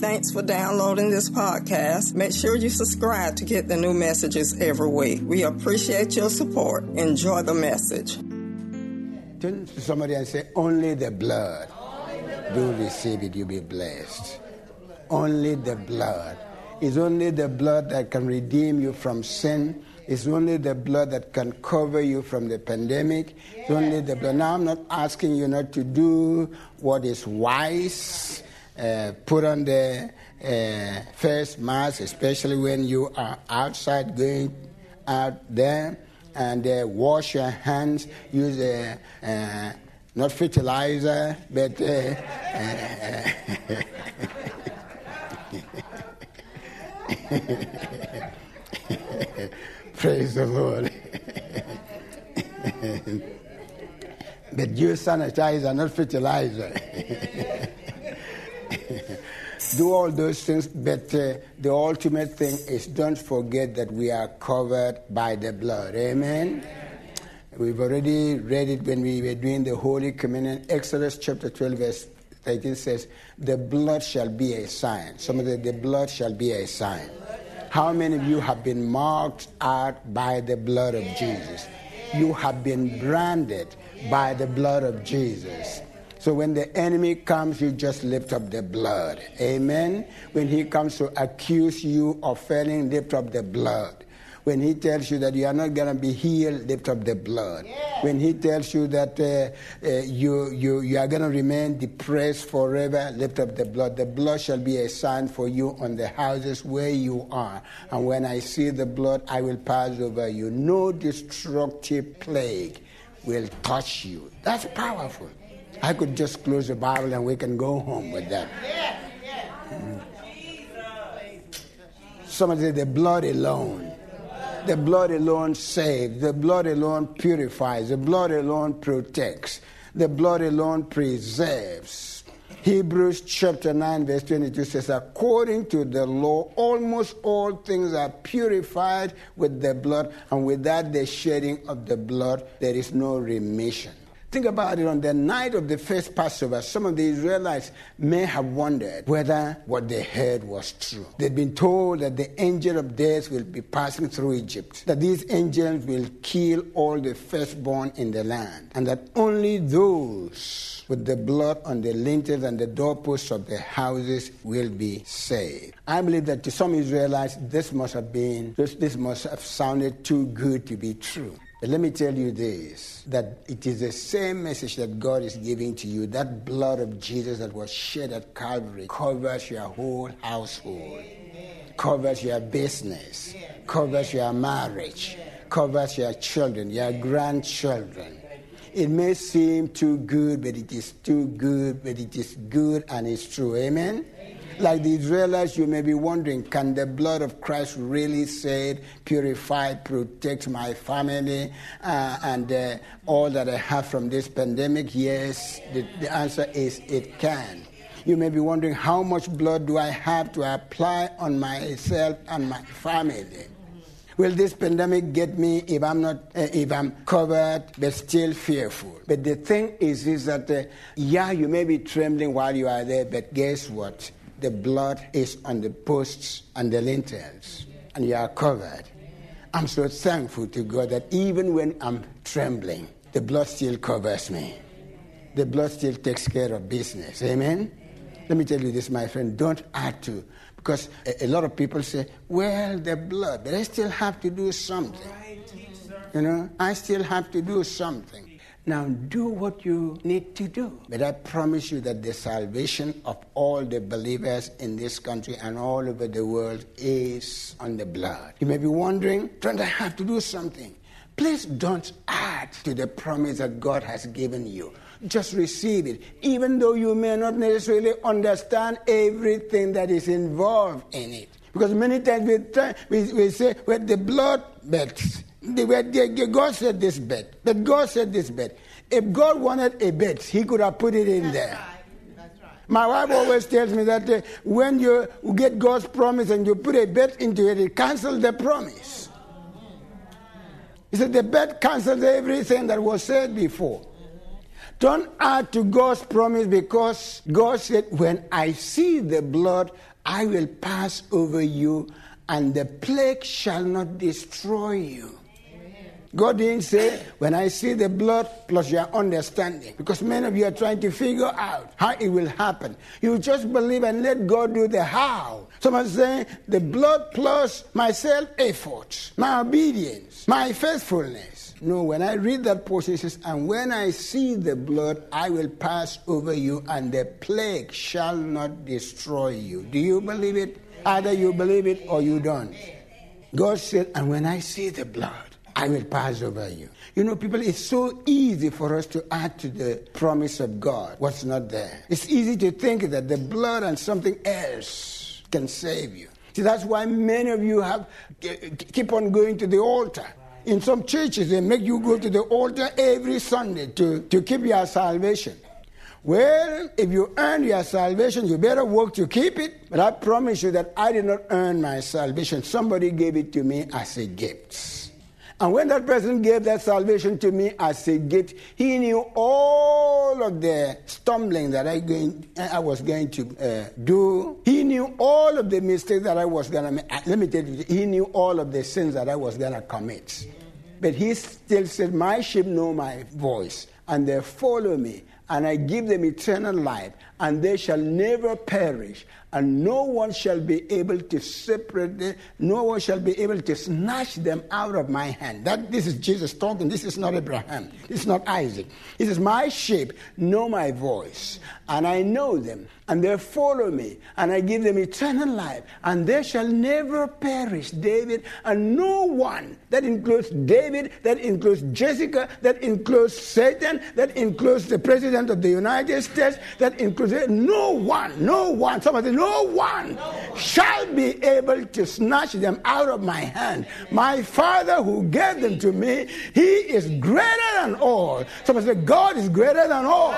Thanks for downloading this podcast. Make sure you subscribe to get the new messages every week. We appreciate your support. Enjoy the message. Turn to somebody and say, Only the blood. Do receive it, you'll be blessed. Only the blood. It's only the blood that can redeem you from sin. It's only the blood that can cover you from the pandemic. It's only the blood. Now, I'm not asking you not to do what is wise. Uh, put on the uh, face mask, especially when you are outside going out there, and uh, wash your hands. Use a uh, not fertilizer, but uh, praise the Lord. but use sanitizer, not fertilizer. Do all those things, but uh, the ultimate thing is don't forget that we are covered by the blood. Amen. We've already read it when we were doing the Holy Communion. Exodus chapter 12, verse 13 says, The blood shall be a sign. Somebody, the blood shall be a sign. How many of you have been marked out by the blood of Jesus? You have been branded by the blood of Jesus. So when the enemy comes, you just lift up the blood. Amen. When he comes to accuse you of failing, lift up the blood. When he tells you that you are not going to be healed, lift up the blood. Yeah. When he tells you that uh, uh, you, you, you are going to remain depressed forever, lift up the blood. The blood shall be a sign for you on the houses where you are. And when I see the blood, I will pass over you. No destructive plague will touch you. That's powerful. I could just close the Bible and we can go home with that. Mm. Somebody said the blood alone. The blood alone saves. The blood alone purifies. The blood alone protects. The blood alone preserves. Hebrews chapter 9, verse 22 says, According to the law, almost all things are purified with the blood, and without the shedding of the blood, there is no remission. Think about it on the night of the first Passover, some of the Israelites may have wondered whether what they heard was true. They'd been told that the angel of death will be passing through Egypt, that these angels will kill all the firstborn in the land, and that only those with the blood on the lintels and the doorposts of the houses will be saved. I believe that to some Israelites, this must have been, this, this must have sounded too good to be true. Let me tell you this that it is the same message that God is giving to you. That blood of Jesus that was shed at Calvary covers your whole household, covers your business, covers your marriage, covers your children, your grandchildren. It may seem too good, but it is too good, but it is good and it's true. Amen? Like the Israelites, you may be wondering can the blood of Christ really save, purify, protect my family uh, and uh, all that I have from this pandemic? Yes, the, the answer is it can. You may be wondering how much blood do I have to apply on myself and my family? Will this pandemic get me if I'm not, uh, if I'm covered but still fearful? But the thing is, is that uh, yeah, you may be trembling while you are there, but guess what? The blood is on the posts and the lintels, and you are covered. I'm so thankful to God that even when I'm trembling, the blood still covers me. The blood still takes care of business. Amen? Let me tell you this, my friend, don't add to. Because a, a lot of people say, well, the blood, but I still have to do something. You know, I still have to do something. Now do what you need to do. But I promise you that the salvation of all the believers in this country and all over the world is on the blood. You may be wondering, don't I have to do something? Please don't add to the promise that God has given you. Just receive it, even though you may not necessarily understand everything that is involved in it. Because many times we, try, we, we say, well, the blood bets they were, they, God said this bed, but God said this bed. If God wanted a bed, He could have put it in That's there. Right. That's right. My wife always tells me that uh, when you get God's promise and you put a bed into it, it cancels the promise. He said the bed cancels everything that was said before. Don't add to God's promise because God said, When I see the blood, I will pass over you, and the plague shall not destroy you. God didn't say, when I see the blood plus your understanding, because many of you are trying to figure out how it will happen. You just believe and let God do the how. Someone saying, the blood plus my self effort, my obedience, my faithfulness. No, when I read that portion, it says, and when I see the blood, I will pass over you, and the plague shall not destroy you. Do you believe it? Either you believe it or you don't. God said, and when I see the blood, I will pass over you. You know, people, it's so easy for us to add to the promise of God what's not there. It's easy to think that the blood and something else can save you. See, that's why many of you have keep on going to the altar. In some churches, they make you go to the altar every Sunday to, to keep your salvation. Well, if you earn your salvation, you better work to keep it. But I promise you that I did not earn my salvation. Somebody gave it to me as a gift. And when that person gave that salvation to me as a gift, he knew all of the stumbling that I, going, I was going to uh, do. He knew all of the mistakes that I was going to make. Uh, let me tell you, he knew all of the sins that I was going to commit. But he still said, My sheep know my voice, and they follow me, and I give them eternal life, and they shall never perish, and no one shall be able to separate them, no one shall be able to snatch them out of my hand. That this is Jesus talking. This is not Abraham. This is not Isaac. He says, My sheep know my voice, and I know them, and they follow me, and I give them eternal life, and they shall never perish. David, and no one, that includes David, that includes Jessica, that includes Satan, that includes the President of the United States, that includes no one, no one, somebody, say no one shall be able to snatch them out of my hand. My Father who gave them to me, He is greater than all. Somebody say, God is greater than all.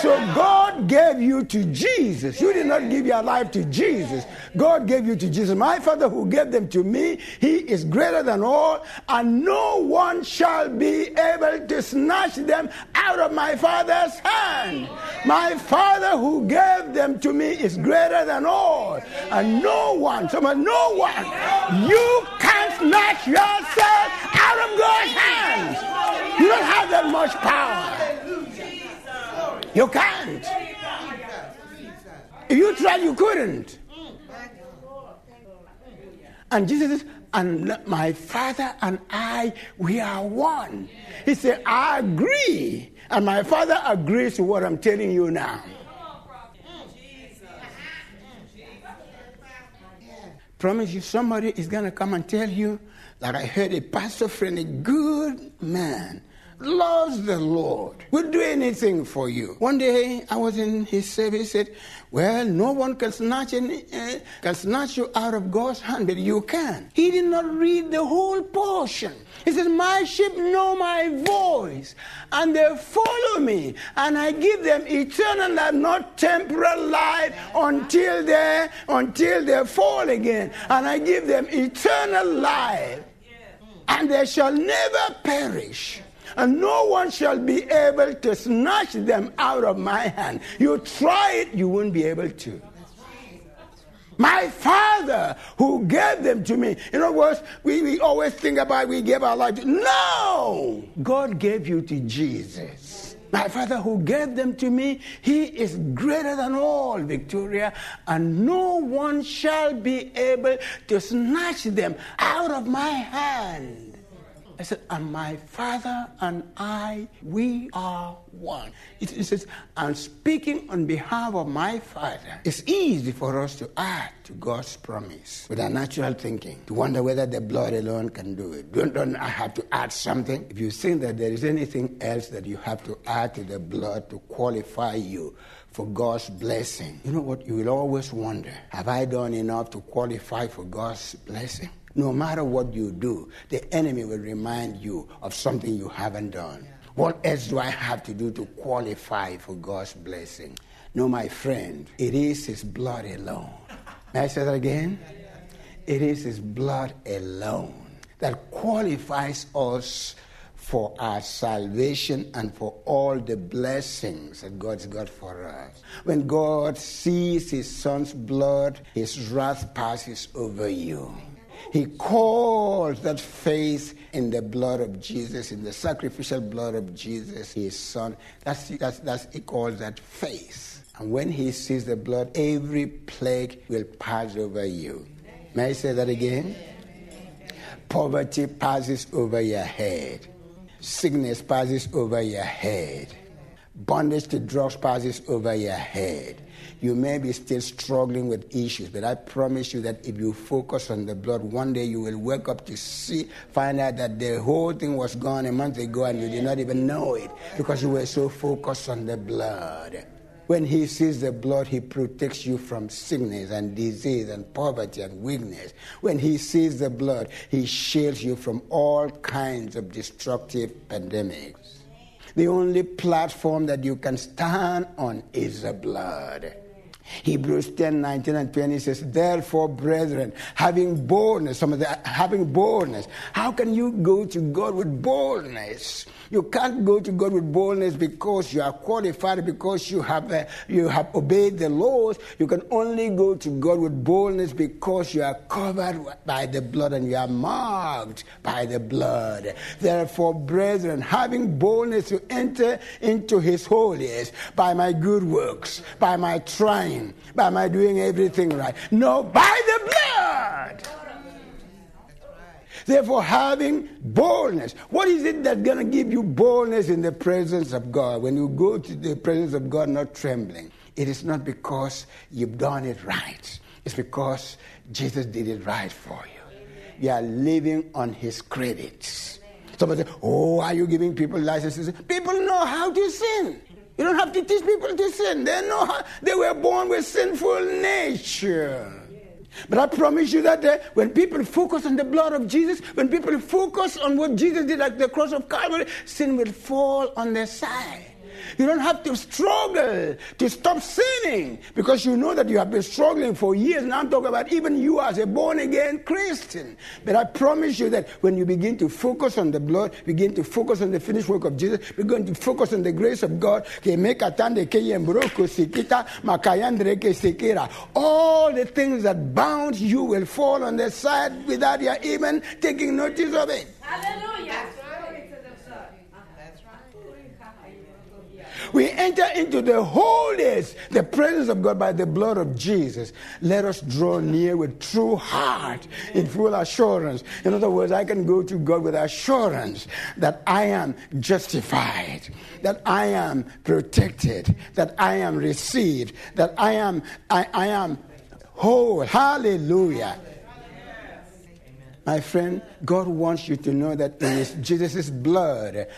So God gave you to Jesus. You did not give your life to Jesus. God gave you to Jesus. My Father who gave them to me, He is greater than all, and no one shall be able to snatch them out of my Father's hand. My Father who gave them to me is greater than all, and no one, someone, no one, you can't snatch yourself out of God's hands. You don't have that much power. You can't. If you tried, you couldn't. And Jesus says, and my Father and I, we are one. He said, I agree. And my Father agrees to what I'm telling you now. Promise you, somebody is going to come and tell you that I heard a pastor friend, a good man, loves the Lord, will do anything for you. One day I was in his service, said, Well, no one can snatch, any, uh, can snatch you out of God's hand, but you can. He did not read the whole portion. He says, My sheep know my voice, and they follow me, and I give them eternal life, not temporal life, until they until they fall again. And I give them eternal life, and they shall never perish and no one shall be able to snatch them out of my hand. You try it, you won't be able to. My Father who gave them to me. In other words, we, we always think about we gave our life to. No! God gave you to Jesus. My Father who gave them to me, He is greater than all, Victoria, and no one shall be able to snatch them out of my hand. I said, and my father and I, we are one. It, says, I'm speaking on behalf of my father. It's easy for us to add to God's promise with our natural thinking, to wonder whether the blood alone can do it. Don't, don't I have to add something? If you think that there is anything else that you have to add to the blood to qualify you for God's blessing, you know what? You will always wonder, have I done enough to qualify for God's blessing? No matter what you do, the enemy will remind you of something you haven't done. What else do I have to do to qualify for God's blessing? No, my friend, it is His blood alone. May I say that again? It is His blood alone that qualifies us for our salvation and for all the blessings that God's got for us. When God sees his son's blood, his wrath passes over you. He calls that faith in the blood of Jesus, in the sacrificial blood of Jesus, his son. That's, that's, that's, he calls that faith. And when he sees the blood, every plague will pass over you. May I say that again? Poverty passes over your head. Sickness passes over your head. Bondage to drugs passes over your head. You may be still struggling with issues, but I promise you that if you focus on the blood, one day you will wake up to see, find out that the whole thing was gone a month ago and you did not even know it because you were so focused on the blood. When he sees the blood, he protects you from sickness and disease and poverty and weakness. When he sees the blood, he shields you from all kinds of destructive pandemics. The only platform that you can stand on is the blood. Hebrews 10, 19 and 20 says, Therefore, brethren, having boldness, some of the having boldness. How can you go to God with boldness? You can't go to God with boldness because you are qualified, because you have, uh, you have obeyed the laws. You can only go to God with boldness because you are covered by the blood and you are marked by the blood. Therefore, brethren, having boldness to enter into his holiest by my good works, by my trying, by my doing everything right. No, by the blood. Therefore, having boldness. What is it that's going to give you boldness in the presence of God? When you go to the presence of God not trembling, it is not because you've done it right, it's because Jesus did it right for you. You are living on his credits. Somebody say, Oh, are you giving people licenses? People know how to sin. You don't have to teach people to sin. They know how, they were born with sinful nature. But I promise you that uh, when people focus on the blood of Jesus, when people focus on what Jesus did at the cross of Calvary, sin will fall on their side. You don't have to struggle to stop sinning because you know that you have been struggling for years. And I'm talking about even you as a born again Christian. But I promise you that when you begin to focus on the blood, begin to focus on the finished work of Jesus, begin to focus on the grace of God, all the things that bound you will fall on the side without you even taking notice of it. Hallelujah. We enter into the holiest, the presence of God by the blood of Jesus. Let us draw near with true heart, in full assurance. In other words, I can go to God with assurance that I am justified, that I am protected, that I am received, that I am I, I am whole. Hallelujah. My friend, God wants you to know that it is Jesus' blood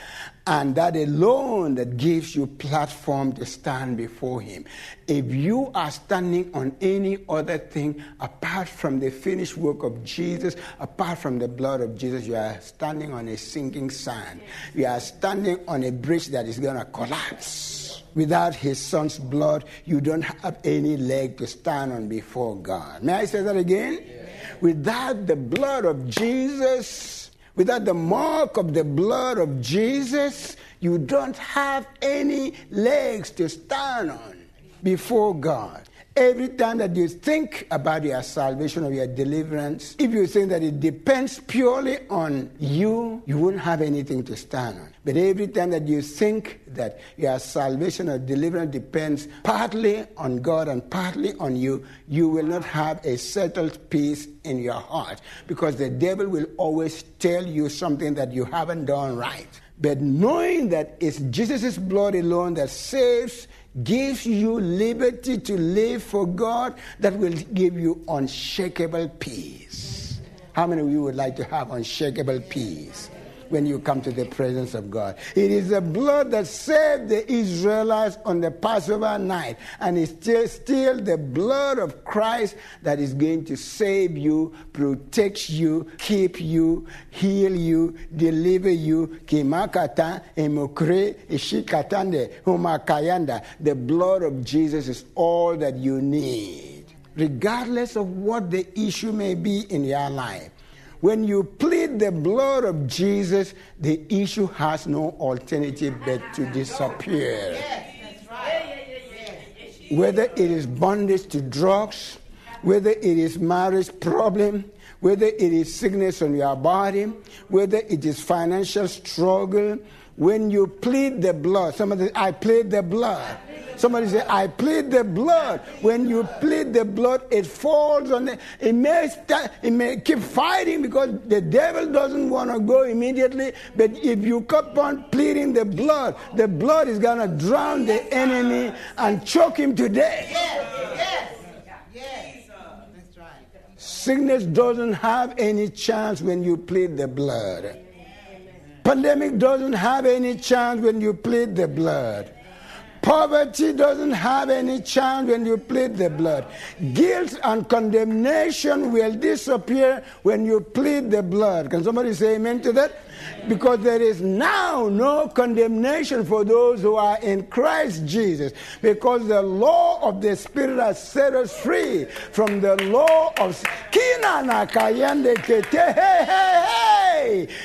and that alone that gives you platform to stand before him. If you are standing on any other thing apart from the finished work of jesus apart from the blood of jesus you are standing on a sinking sand. You are standing on a bridge that is going to collapse. Without his son's blood you don't have any leg to stand on before god. May i say that again without the blood of jesus Without the mark of the blood of Jesus, you don't have any legs to stand on before God. Every time that you think about your salvation or your deliverance, if you think that it depends purely on you, you won't have anything to stand on. But every time that you think that your salvation or deliverance depends partly on God and partly on you, you will not have a settled peace in your heart because the devil will always tell you something that you haven't done right. But knowing that it's Jesus' blood alone that saves gives you liberty to live for God that will give you unshakable peace. How many of you would like to have unshakable peace? When you come to the presence of God. It is the blood that saved the Israelites on the Passover night, and it's still, still the blood of Christ that is going to save you, protect you, keep you, heal you, deliver you. Kimakata, emokre, ishikatande, humakayanda. The blood of Jesus is all that you need regardless of what the issue may be in your life When you plead the blood of Jesus, the issue has no alternative but to disappear. Whether it is bondage to drugs, whether it is marriage problem, whether it is sickness on your body, whether it is financial struggle, when you plead the blood, somebody, I plead the blood. Somebody say, I plead the blood. When you plead the blood, it falls on the, it may, start, it may keep fighting because the devil doesn't want to go immediately. But if you keep on pleading the blood, the blood is going to drown the enemy and choke him to death. Yes, yes, yes. That's right. Sickness doesn't have any chance when you plead the blood. Pandemic doesn't have any chance when you plead the blood. Poverty doesn't have any chance when you plead the blood. Guilt and condemnation will disappear when you plead the blood. Can somebody say amen to that? Because there is now no condemnation for those who are in Christ Jesus. Because the law of the Spirit has set us free from the law of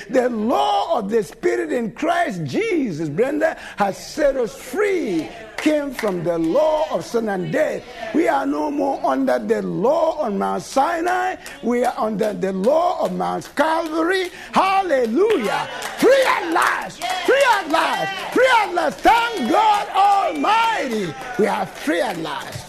the law of the Spirit in Christ Jesus, Brenda, has set us free came from the law of sin and death. We are no more under the law on Mount Sinai. We are under the law of Mount Calvary. Hallelujah. Free at last. Free at last. Free at last. Thank God Almighty. We are free at last.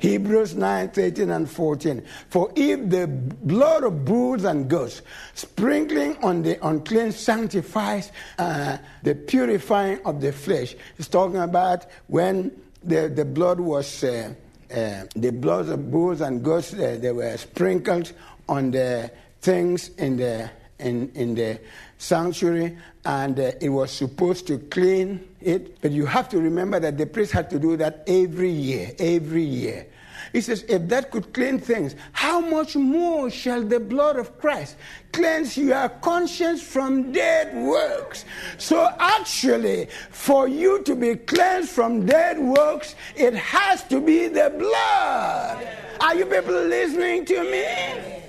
Hebrews 9, 13, and 14. For if the blood of bulls and goats sprinkling on the unclean sanctifies uh, the purifying of the flesh, it's talking about when the, the blood was, uh, uh, the blood of bulls and goats, uh, they were sprinkled on the things in the, in, in the sanctuary, and uh, it was supposed to clean it. But you have to remember that the priest had to do that every year, every year. He says, if that could clean things, how much more shall the blood of Christ cleanse your conscience from dead works? So, actually, for you to be cleansed from dead works, it has to be the blood. Are you people listening to me?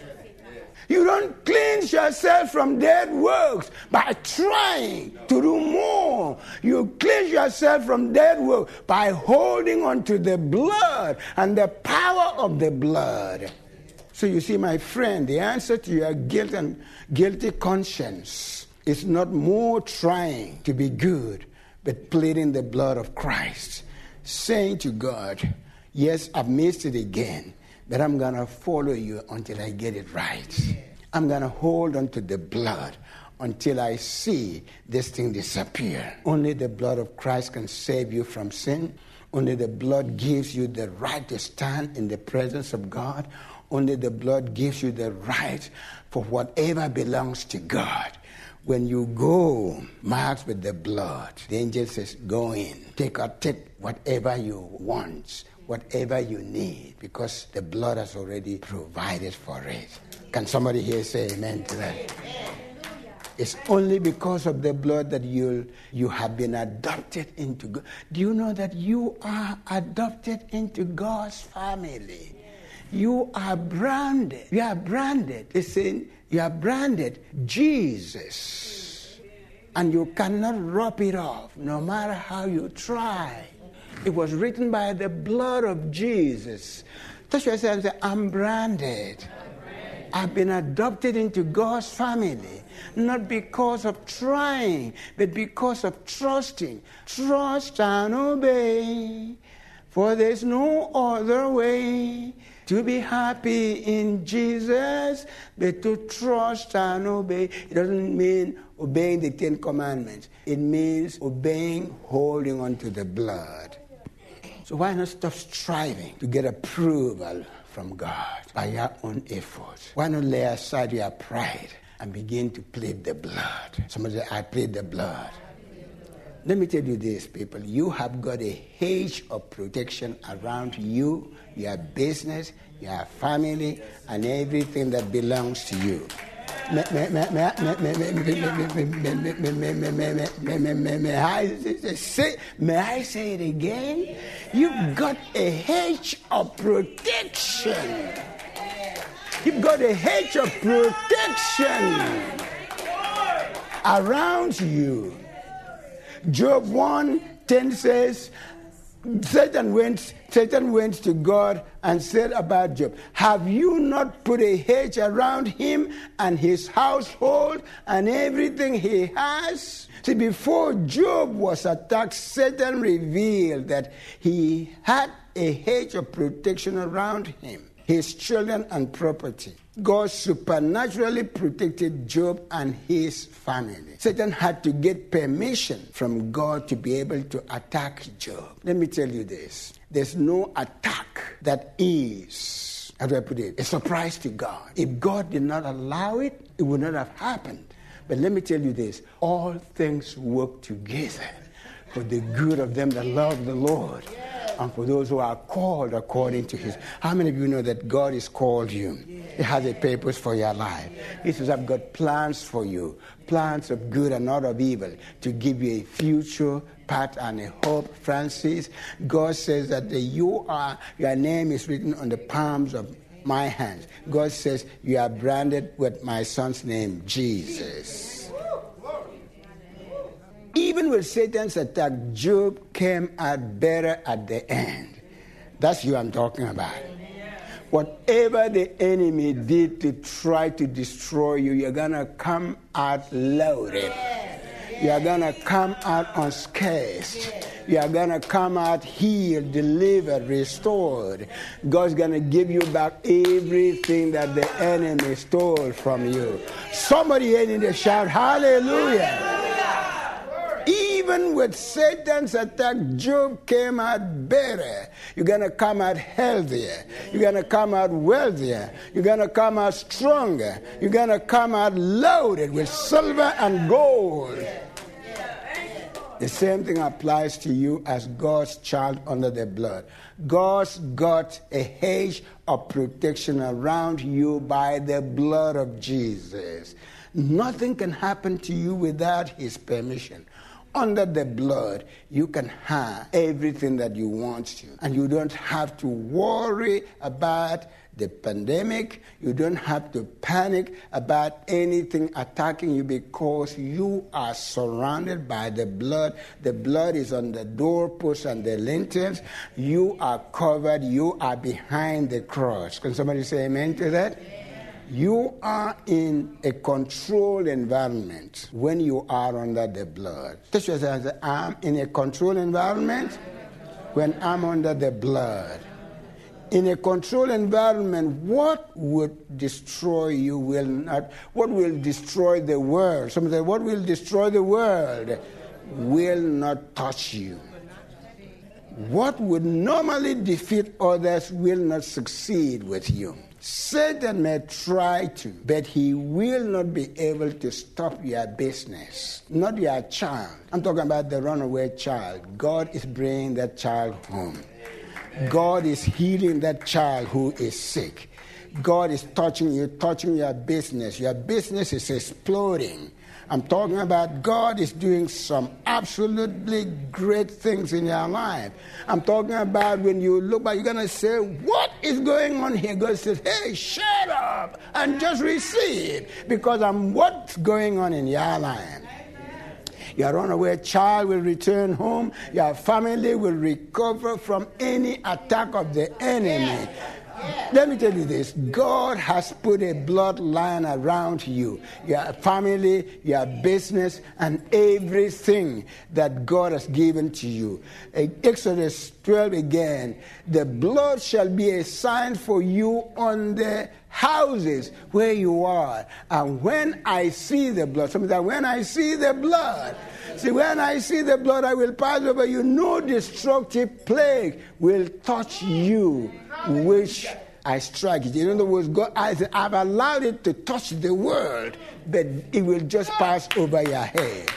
You don't cleanse yourself from dead works by trying to do more. You cleanse yourself from dead works by holding on to the blood and the power of the blood. So you see, my friend, the answer to your guilt and guilty conscience is not more trying to be good, but pleading the blood of Christ, saying to God, Yes, I've missed it again but I'm going to follow you until I get it right. I'm going to hold on to the blood until I see this thing disappear. Only the blood of Christ can save you from sin. Only the blood gives you the right to stand in the presence of God. Only the blood gives you the right for whatever belongs to God. When you go marked with the blood, the angel says, Go in. Take out, take whatever you want whatever you need because the blood has already provided for it. Can somebody here say amen to that? It's only because of the blood that you you have been adopted into God. Do you know that you are adopted into God's family? You are branded. You are branded. It's saying you are branded Jesus. And you cannot rub it off no matter how you try. It was written by the blood of Jesus. Touch yourself and say, I'm branded. I've been adopted into God's family, not because of trying, but because of trusting. Trust and obey, for there's no other way to be happy in Jesus, but to trust and obey. It doesn't mean obeying the Ten Commandments, it means obeying, holding on to the blood. So why not stop striving to get approval from God by your own efforts? Why not lay aside your pride and begin to plead the blood? Somebody say, I plead the blood. Let me tell you this, people. You have got a hedge of protection around you, your business, your family, and everything that belongs to you. May, I say it again? You've got a hedge of protection. You've got a hedge of protection around you. Job 1 10 says, Satan went, Satan went to God and said about Job, Have you not put a hedge around him and his household and everything he has? See, before Job was attacked, Satan revealed that he had a hedge of protection around him, his children and property. God supernaturally protected Job and his family. Satan had to get permission from God to be able to attack Job. Let me tell you this there's no attack that is, how do I put it, a surprise to God. If God did not allow it, it would not have happened. But let me tell you this all things work together for the good of them that love the Lord and for those who are called according to his. How many of you know that God has called you? He has a purpose for your life. He says, I've got plans for you, plans of good and not of evil, to give you a future path and a hope. Francis, God says that you are, your name is written on the palms of my hands. God says, You are branded with my son's name, Jesus. Even with Satan's attack, Job came out better at the end. That's you I'm talking about. Whatever the enemy did to try to destroy you, you're going to come out loaded. You're going to come out unscathed. You're going to come out healed, delivered, restored. God's going to give you back everything that the enemy stole from you. Somebody in the shout, Hallelujah even with Satan's attack, Job came out better. You're going to come out healthier. You're going to come out wealthier. You're going to come out stronger. You're going to come out loaded with silver and gold. The same thing applies to you as God's child under the blood. God's got a hedge of protection around you by the blood of Jesus. Nothing can happen to you without His permission under the blood, you can have everything that you want to. And you don't have to worry about the pandemic. You don't have to panic about anything attacking you because you are surrounded by the blood. The blood is on the doorposts and the lintels. You are covered. You are behind the cross. Can somebody say amen to that? You are in a controlled environment when you are under the blood. I'm in a controlled environment when I'm under the blood. In a controlled environment, what would destroy you will not, what will destroy the world? Somebody say, what will destroy the world will not touch you. What would normally defeat others will not succeed with you. Satan may try to, but he will not be able to stop your business, not your child. I'm talking about the runaway child. God is bringing that child home. God is healing that child who is sick. God is touching you, touching your business. Your business is exploding. I'm talking about God is doing some absolutely great things in your life. I'm talking about when you look back, you're going to say, What is going on here? God says, Hey, shut up and just receive because I'm what's going on in your life. Your runaway child will return home. Your family will recover from any attack of the enemy. Let me tell you this God has put a bloodline around you, your family, your business, and everything that God has given to you. Exodus 12 again the blood shall be a sign for you on the houses where you are. And when I see the blood, sometimes when I see the blood, see, when I see the blood, I will pass over you. No destructive plague will touch you, which I strike it. In other words, God, I, have allowed it to touch the world, but it will just pass over your head.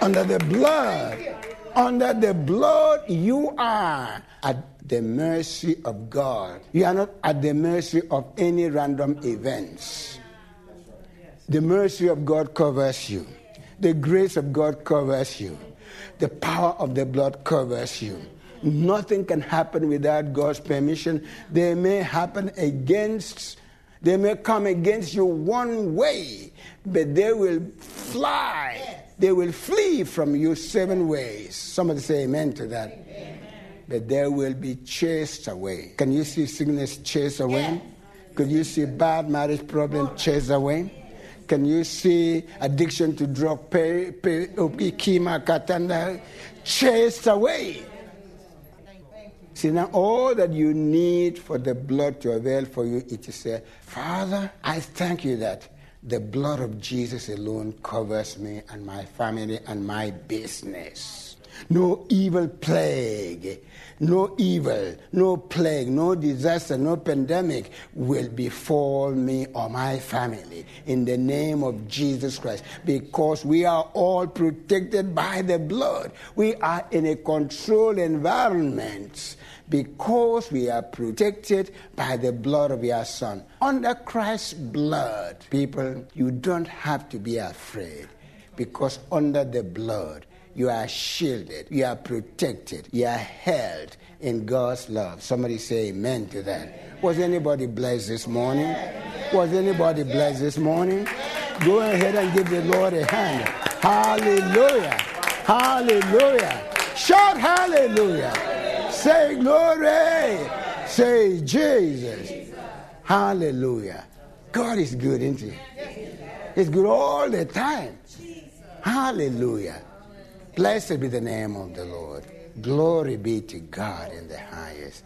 Under the blood, Under the blood, you are at the mercy of God. You are not at the mercy of any random events. The mercy of God covers you. The grace of God covers you. The power of the blood covers you. Nothing can happen without God's permission. They may happen against, they may come against you one way, but they will fly. They will flee from you seven ways. Somebody say amen to that. Amen. But they will be chased away. Can you see sickness chased away? Yes. Could you see bad marriage problem chased away? Can you see addiction to drug, pay, pay, kima, katanda, chased away? See, now all that you need for the blood to avail for you is to say, Father, I thank you that the blood of Jesus alone covers me and my family and my business. No evil plague no evil, no plague, no disaster, no pandemic will befall me or my family in the name of Jesus Christ because we are all protected by the blood. We are in a controlled environment because we are protected by the blood of your Son. Under Christ's blood, people, you don't have to be afraid because under the blood, you are shielded, you are protected, you are held in God's love. Somebody say amen to that. Was anybody blessed this morning? Was anybody blessed this morning? Go ahead and give the Lord a hand. Hallelujah. Hallelujah. Shout hallelujah. Say glory. Say Jesus. Hallelujah. God is good, isn't he? He's good all the time. Hallelujah. Blessed be the name of the Lord. Glory be to God in the highest.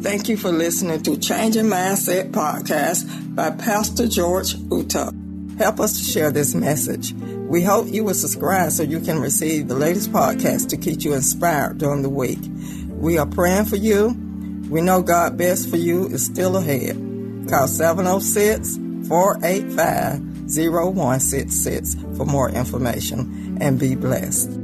Thank you for listening to Changing Mindset podcast by Pastor George Uta. Help us to share this message. We hope you will subscribe so you can receive the latest podcast to keep you inspired during the week. We are praying for you. We know God best for you is still ahead. Call 706 485 0166 for more information and be blessed.